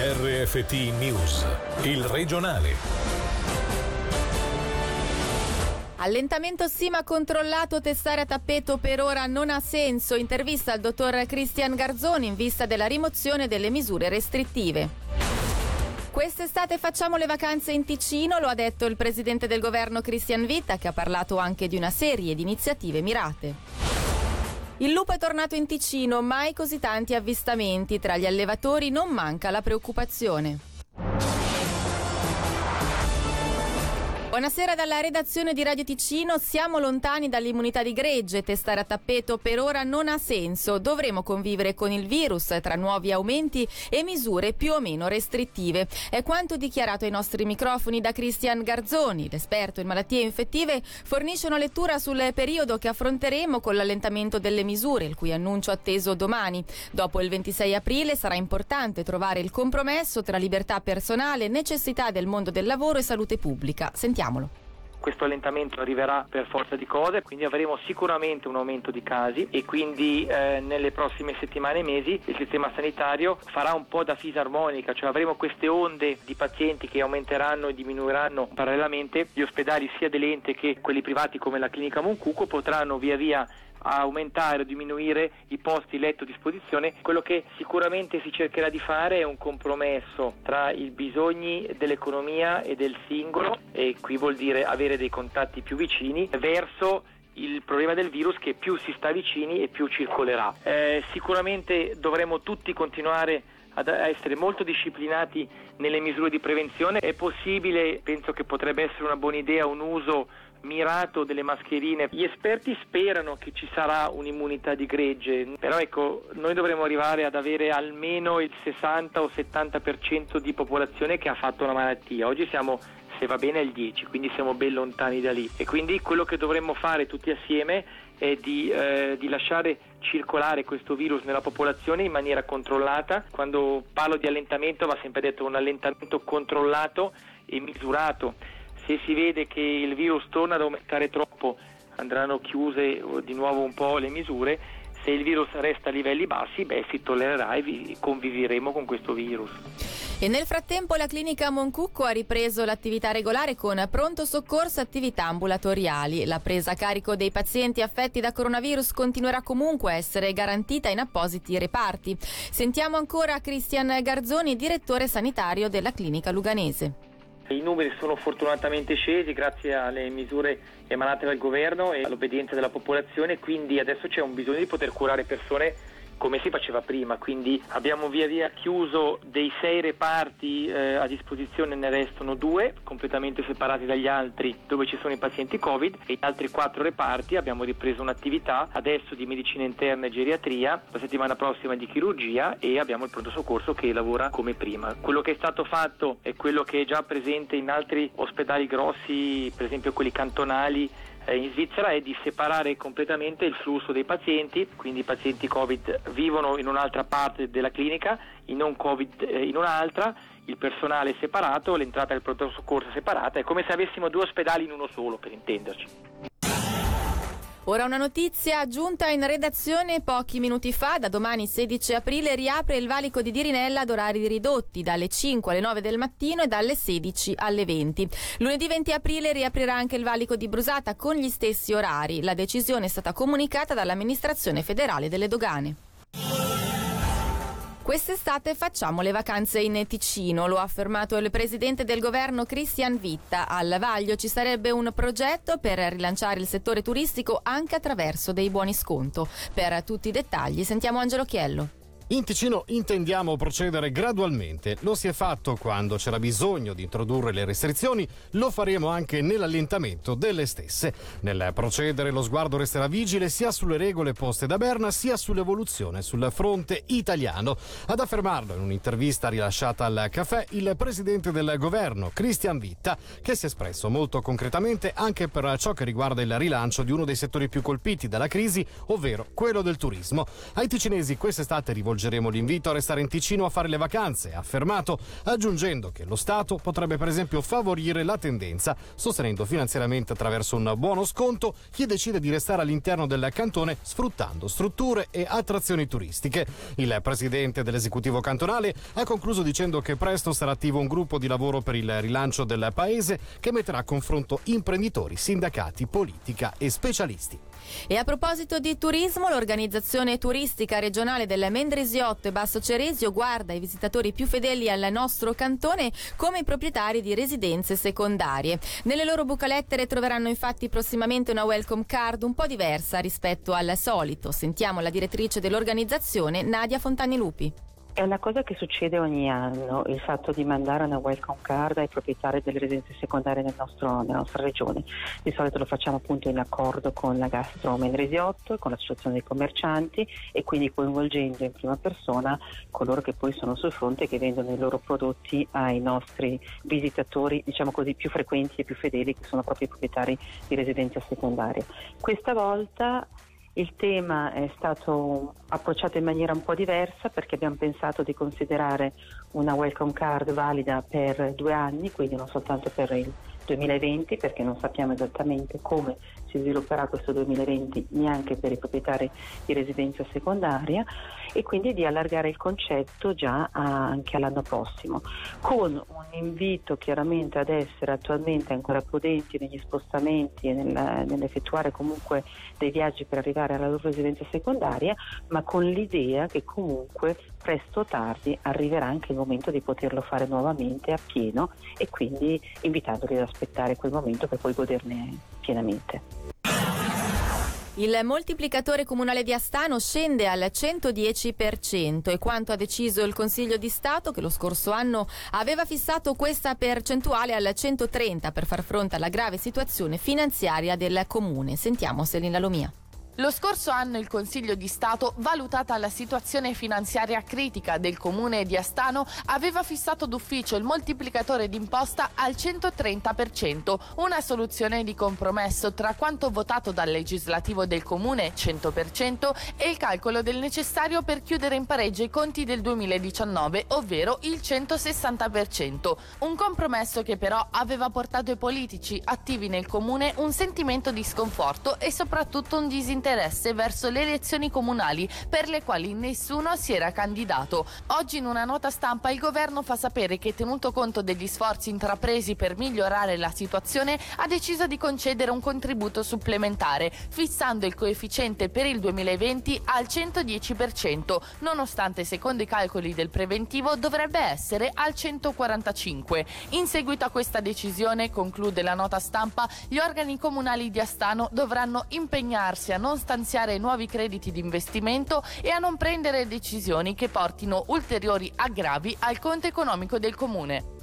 RFT News, il regionale. Allentamento sì ma controllato, testare a tappeto per ora non ha senso. Intervista al dottor Cristian Garzoni in vista della rimozione delle misure restrittive. Quest'estate facciamo le vacanze in Ticino, lo ha detto il presidente del governo Cristian Vitta che ha parlato anche di una serie di iniziative mirate. Il lupo è tornato in Ticino, mai così tanti avvistamenti. Tra gli allevatori non manca la preoccupazione. Buonasera dalla redazione di Radio Ticino. Siamo lontani dall'immunità di gregge. Testare a tappeto per ora non ha senso. Dovremo convivere con il virus tra nuovi aumenti e misure più o meno restrittive. È quanto dichiarato ai nostri microfoni da Cristian Garzoni. L'esperto in malattie infettive fornisce una lettura sul periodo che affronteremo con l'allentamento delle misure, il cui annuncio atteso domani. Dopo il 26 aprile sarà importante trovare il compromesso tra libertà personale, necessità del mondo del lavoro e salute pubblica. Sentiamo Sentiamolo. Questo allentamento arriverà per forza di cose, quindi avremo sicuramente un aumento di casi e quindi eh, nelle prossime settimane e mesi il sistema sanitario farà un po' da fisarmonica, cioè avremo queste onde di pazienti che aumenteranno e diminuiranno parallelamente. Gli ospedali sia dell'ente che quelli privati come la clinica Moncuco potranno via via aumentare o diminuire i posti letto a disposizione, quello che sicuramente si cercherà di fare è un compromesso tra i bisogni dell'economia e del singolo, e qui vuol dire avere dei contatti più vicini, verso il problema del virus che più si sta vicini e più circolerà. Eh, sicuramente dovremo tutti continuare ad essere molto disciplinati nelle misure di prevenzione. È possibile, penso che potrebbe essere una buona idea, un uso mirato delle mascherine. Gli esperti sperano che ci sarà un'immunità di gregge, però ecco, noi dovremo arrivare ad avere almeno il 60 o 70% di popolazione che ha fatto la malattia. Oggi siamo se va bene al 10, quindi siamo ben lontani da lì e quindi quello che dovremmo fare tutti assieme è di, eh, di, lasciare circolare questo virus nella popolazione in maniera controllata. Quando parlo di allentamento va sempre detto un allentamento controllato e misurato se si vede che il virus torna ad aumentare troppo andranno chiuse di nuovo un po' le misure, se il virus resta a livelli bassi beh, si tollererà e conviveremo con questo virus. E nel frattempo la clinica Moncucco ha ripreso l'attività regolare con pronto soccorso e attività ambulatoriali. La presa a carico dei pazienti affetti da coronavirus continuerà comunque a essere garantita in appositi reparti. Sentiamo ancora Cristian Garzoni, direttore sanitario della clinica luganese. I numeri sono fortunatamente scesi grazie alle misure emanate dal governo e all'obbedienza della popolazione, quindi adesso c'è un bisogno di poter curare persone come si faceva prima, quindi abbiamo via via chiuso dei sei reparti eh, a disposizione, ne restano due completamente separati dagli altri dove ci sono i pazienti Covid e in altri quattro reparti abbiamo ripreso un'attività adesso di medicina interna e geriatria, la settimana prossima di chirurgia e abbiamo il pronto soccorso che lavora come prima. Quello che è stato fatto è quello che è già presente in altri ospedali grossi, per esempio quelli cantonali in Svizzera è di separare completamente il flusso dei pazienti, quindi i pazienti Covid vivono in un'altra parte della clinica, i non Covid eh, in un'altra, il personale è separato, l'entrata del pronto soccorso è separata, è come se avessimo due ospedali in uno solo, per intenderci. Ora una notizia giunta in redazione pochi minuti fa. Da domani 16 aprile riapre il valico di Dirinella ad orari ridotti, dalle 5 alle 9 del mattino e dalle 16 alle 20. Lunedì 20 aprile riaprirà anche il valico di Brusata con gli stessi orari. La decisione è stata comunicata dall'amministrazione federale delle dogane. Quest'estate facciamo le vacanze in Ticino, lo ha affermato il presidente del governo Cristian Vitta. Al Vaglio ci sarebbe un progetto per rilanciare il settore turistico anche attraverso dei buoni sconto. Per tutti i dettagli sentiamo Angelo Chiello. In Ticino intendiamo procedere gradualmente. Lo si è fatto quando c'era bisogno di introdurre le restrizioni, lo faremo anche nell'allentamento delle stesse. Nel procedere lo sguardo resterà vigile sia sulle regole poste da Berna sia sull'evoluzione sul fronte italiano. Ad affermarlo in un'intervista rilasciata al caffè il presidente del governo, Cristian Vitta, che si è espresso molto concretamente anche per ciò che riguarda il rilancio di uno dei settori più colpiti dalla crisi, ovvero quello del turismo. Ai ticinesi quest'estate rivolgiamo rivolgeremo l'invito a restare in Ticino a fare le vacanze, ha affermato, aggiungendo che lo Stato potrebbe per esempio favorire la tendenza, sostenendo finanziariamente attraverso un buono sconto chi decide di restare all'interno del cantone sfruttando strutture e attrazioni turistiche. Il presidente dell'esecutivo cantonale ha concluso dicendo che presto sarà attivo un gruppo di lavoro per il rilancio del paese che metterà a confronto imprenditori, sindacati, politica e specialisti. E a proposito di turismo, l'organizzazione turistica regionale del Mendrisiotto e Basso Ceresio guarda i visitatori più fedeli al nostro cantone come i proprietari di residenze secondarie. Nelle loro bucalettere troveranno infatti prossimamente una welcome card un po' diversa rispetto al solito. Sentiamo la direttrice dell'organizzazione Nadia Fontani Lupi. È una cosa che succede ogni anno, il fatto di mandare una welcome card ai proprietari delle residenze secondarie nel nostro, nella nostra regione. Di solito lo facciamo appunto in accordo con la Gastro Mendresiotto e con l'associazione dei commercianti e quindi coinvolgendo in prima persona coloro che poi sono sul fronte e che vendono i loro prodotti ai nostri visitatori, diciamo così, più frequenti e più fedeli che sono proprio i proprietari di residenza secondaria. Questa volta il tema è stato approcciato in maniera un po' diversa perché abbiamo pensato di considerare una welcome card valida per due anni, quindi non soltanto per il 2020 perché non sappiamo esattamente come si svilupperà questo 2020 neanche per i proprietari di residenza secondaria e quindi di allargare il concetto già a, anche all'anno prossimo, con un invito chiaramente ad essere attualmente ancora prudenti negli spostamenti e nel, nell'effettuare comunque dei viaggi per arrivare alla loro residenza secondaria, ma con l'idea che comunque presto o tardi arriverà anche il momento di poterlo fare nuovamente a pieno e quindi invitandoli ad aspettare quel momento per poi goderne pienamente. Il moltiplicatore comunale di Astano scende al 110% e quanto ha deciso il Consiglio di Stato che lo scorso anno aveva fissato questa percentuale al 130% per far fronte alla grave situazione finanziaria del comune. Sentiamo Selina Lomia. Lo scorso anno il Consiglio di Stato, valutata la situazione finanziaria critica del comune di Astano, aveva fissato d'ufficio il moltiplicatore d'imposta al 130%, una soluzione di compromesso tra quanto votato dal legislativo del comune 100% e il calcolo del necessario per chiudere in pareggio i conti del 2019, ovvero il 160%. Un compromesso che però aveva portato ai politici attivi nel comune un sentimento di sconforto e soprattutto un disinteresse interesse verso le elezioni comunali per le quali nessuno si era candidato. Oggi in una nota stampa il governo fa sapere che tenuto conto degli sforzi intrapresi per migliorare la situazione ha deciso di concedere un contributo supplementare fissando il coefficiente per il 2020 al 110% nonostante secondo i calcoli del preventivo dovrebbe essere al 145. In seguito a questa decisione, conclude la nota stampa, gli organi comunali di Astano dovranno impegnarsi a non stanziare nuovi crediti di investimento e a non prendere decisioni che portino ulteriori aggravi al conto economico del comune.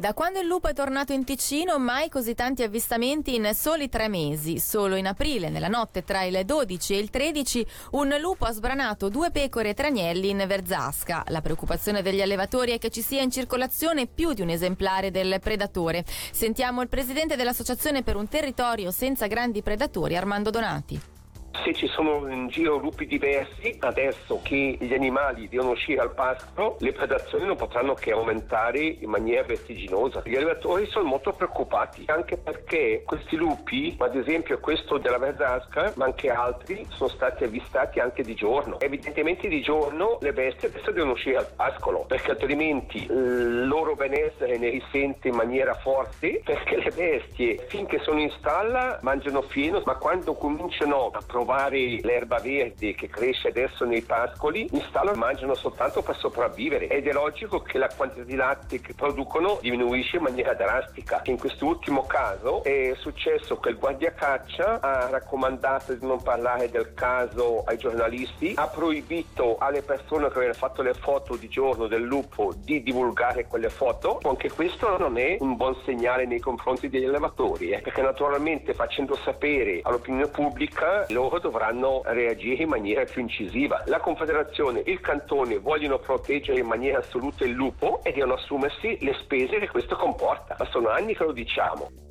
Da quando il lupo è tornato in Ticino, mai così tanti avvistamenti in soli tre mesi. Solo in aprile, nella notte tra il 12 e il 13, un lupo ha sbranato due pecore e tre agnelli in Verzasca. La preoccupazione degli allevatori è che ci sia in circolazione più di un esemplare del predatore. Sentiamo il presidente dell'Associazione per un territorio senza grandi predatori, Armando Donati. Se ci sono in giro gruppi diversi, adesso che gli animali devono uscire al pascolo, le predazioni non potranno che aumentare in maniera vertiginosa. Gli allevatori sono molto preoccupati, anche perché questi lupi, ad esempio questo della Verzasca, ma anche altri, sono stati avvistati anche di giorno. Evidentemente di giorno le bestie adesso devono uscire al pascolo, perché altrimenti il loro benessere ne risente in maniera forte, perché le bestie finché sono in stalla mangiano fieno, ma quando cominciano a provare trovare l'erba verde che cresce adesso nei pascoli, in stallo mangiano soltanto per sopravvivere ed è logico che la quantità di latte che producono diminuisce in maniera drastica. In quest'ultimo caso è successo che il guardiacaccia ha raccomandato di non parlare del caso ai giornalisti, ha proibito alle persone che avevano fatto le foto di giorno del lupo di divulgare quelle foto, anche questo non è un buon segnale nei confronti degli allevatori, eh, perché naturalmente facendo sapere all'opinione pubblica loro dovranno reagire in maniera più incisiva. La Confederazione il Cantone vogliono proteggere in maniera assoluta il lupo e devono assumersi le spese che questo comporta. Ma sono anni che lo diciamo.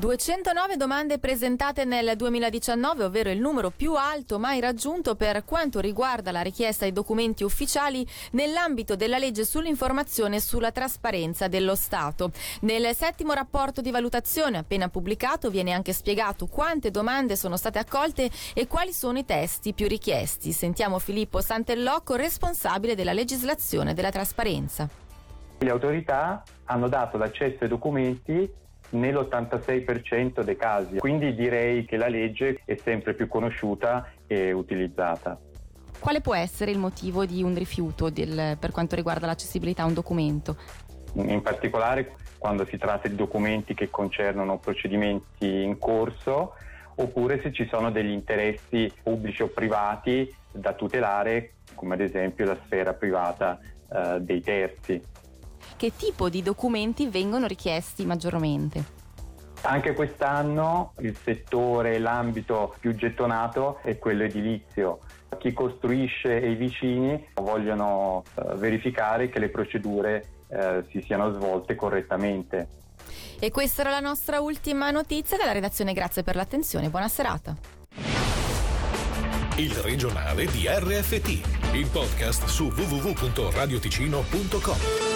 209 domande presentate nel 2019, ovvero il numero più alto mai raggiunto per quanto riguarda la richiesta di documenti ufficiali nell'ambito della legge sull'informazione e sulla trasparenza dello Stato. Nel settimo rapporto di valutazione appena pubblicato viene anche spiegato quante domande sono state accolte e quali sono i testi più richiesti. Sentiamo Filippo Santellocco, responsabile della legislazione della trasparenza. Le autorità hanno dato l'accesso ai documenti nell'86% dei casi, quindi direi che la legge è sempre più conosciuta e utilizzata. Quale può essere il motivo di un rifiuto del, per quanto riguarda l'accessibilità a un documento? In particolare quando si tratta di documenti che concernono procedimenti in corso oppure se ci sono degli interessi pubblici o privati da tutelare, come ad esempio la sfera privata eh, dei terzi. Che tipo di documenti vengono richiesti maggiormente? Anche quest'anno il settore, l'ambito più gettonato è quello edilizio. Chi costruisce e i vicini vogliono eh, verificare che le procedure eh, si siano svolte correttamente. E questa era la nostra ultima notizia dalla redazione. Grazie per l'attenzione. Buona serata. Il regionale di RFT, il podcast su www.radioticino.com.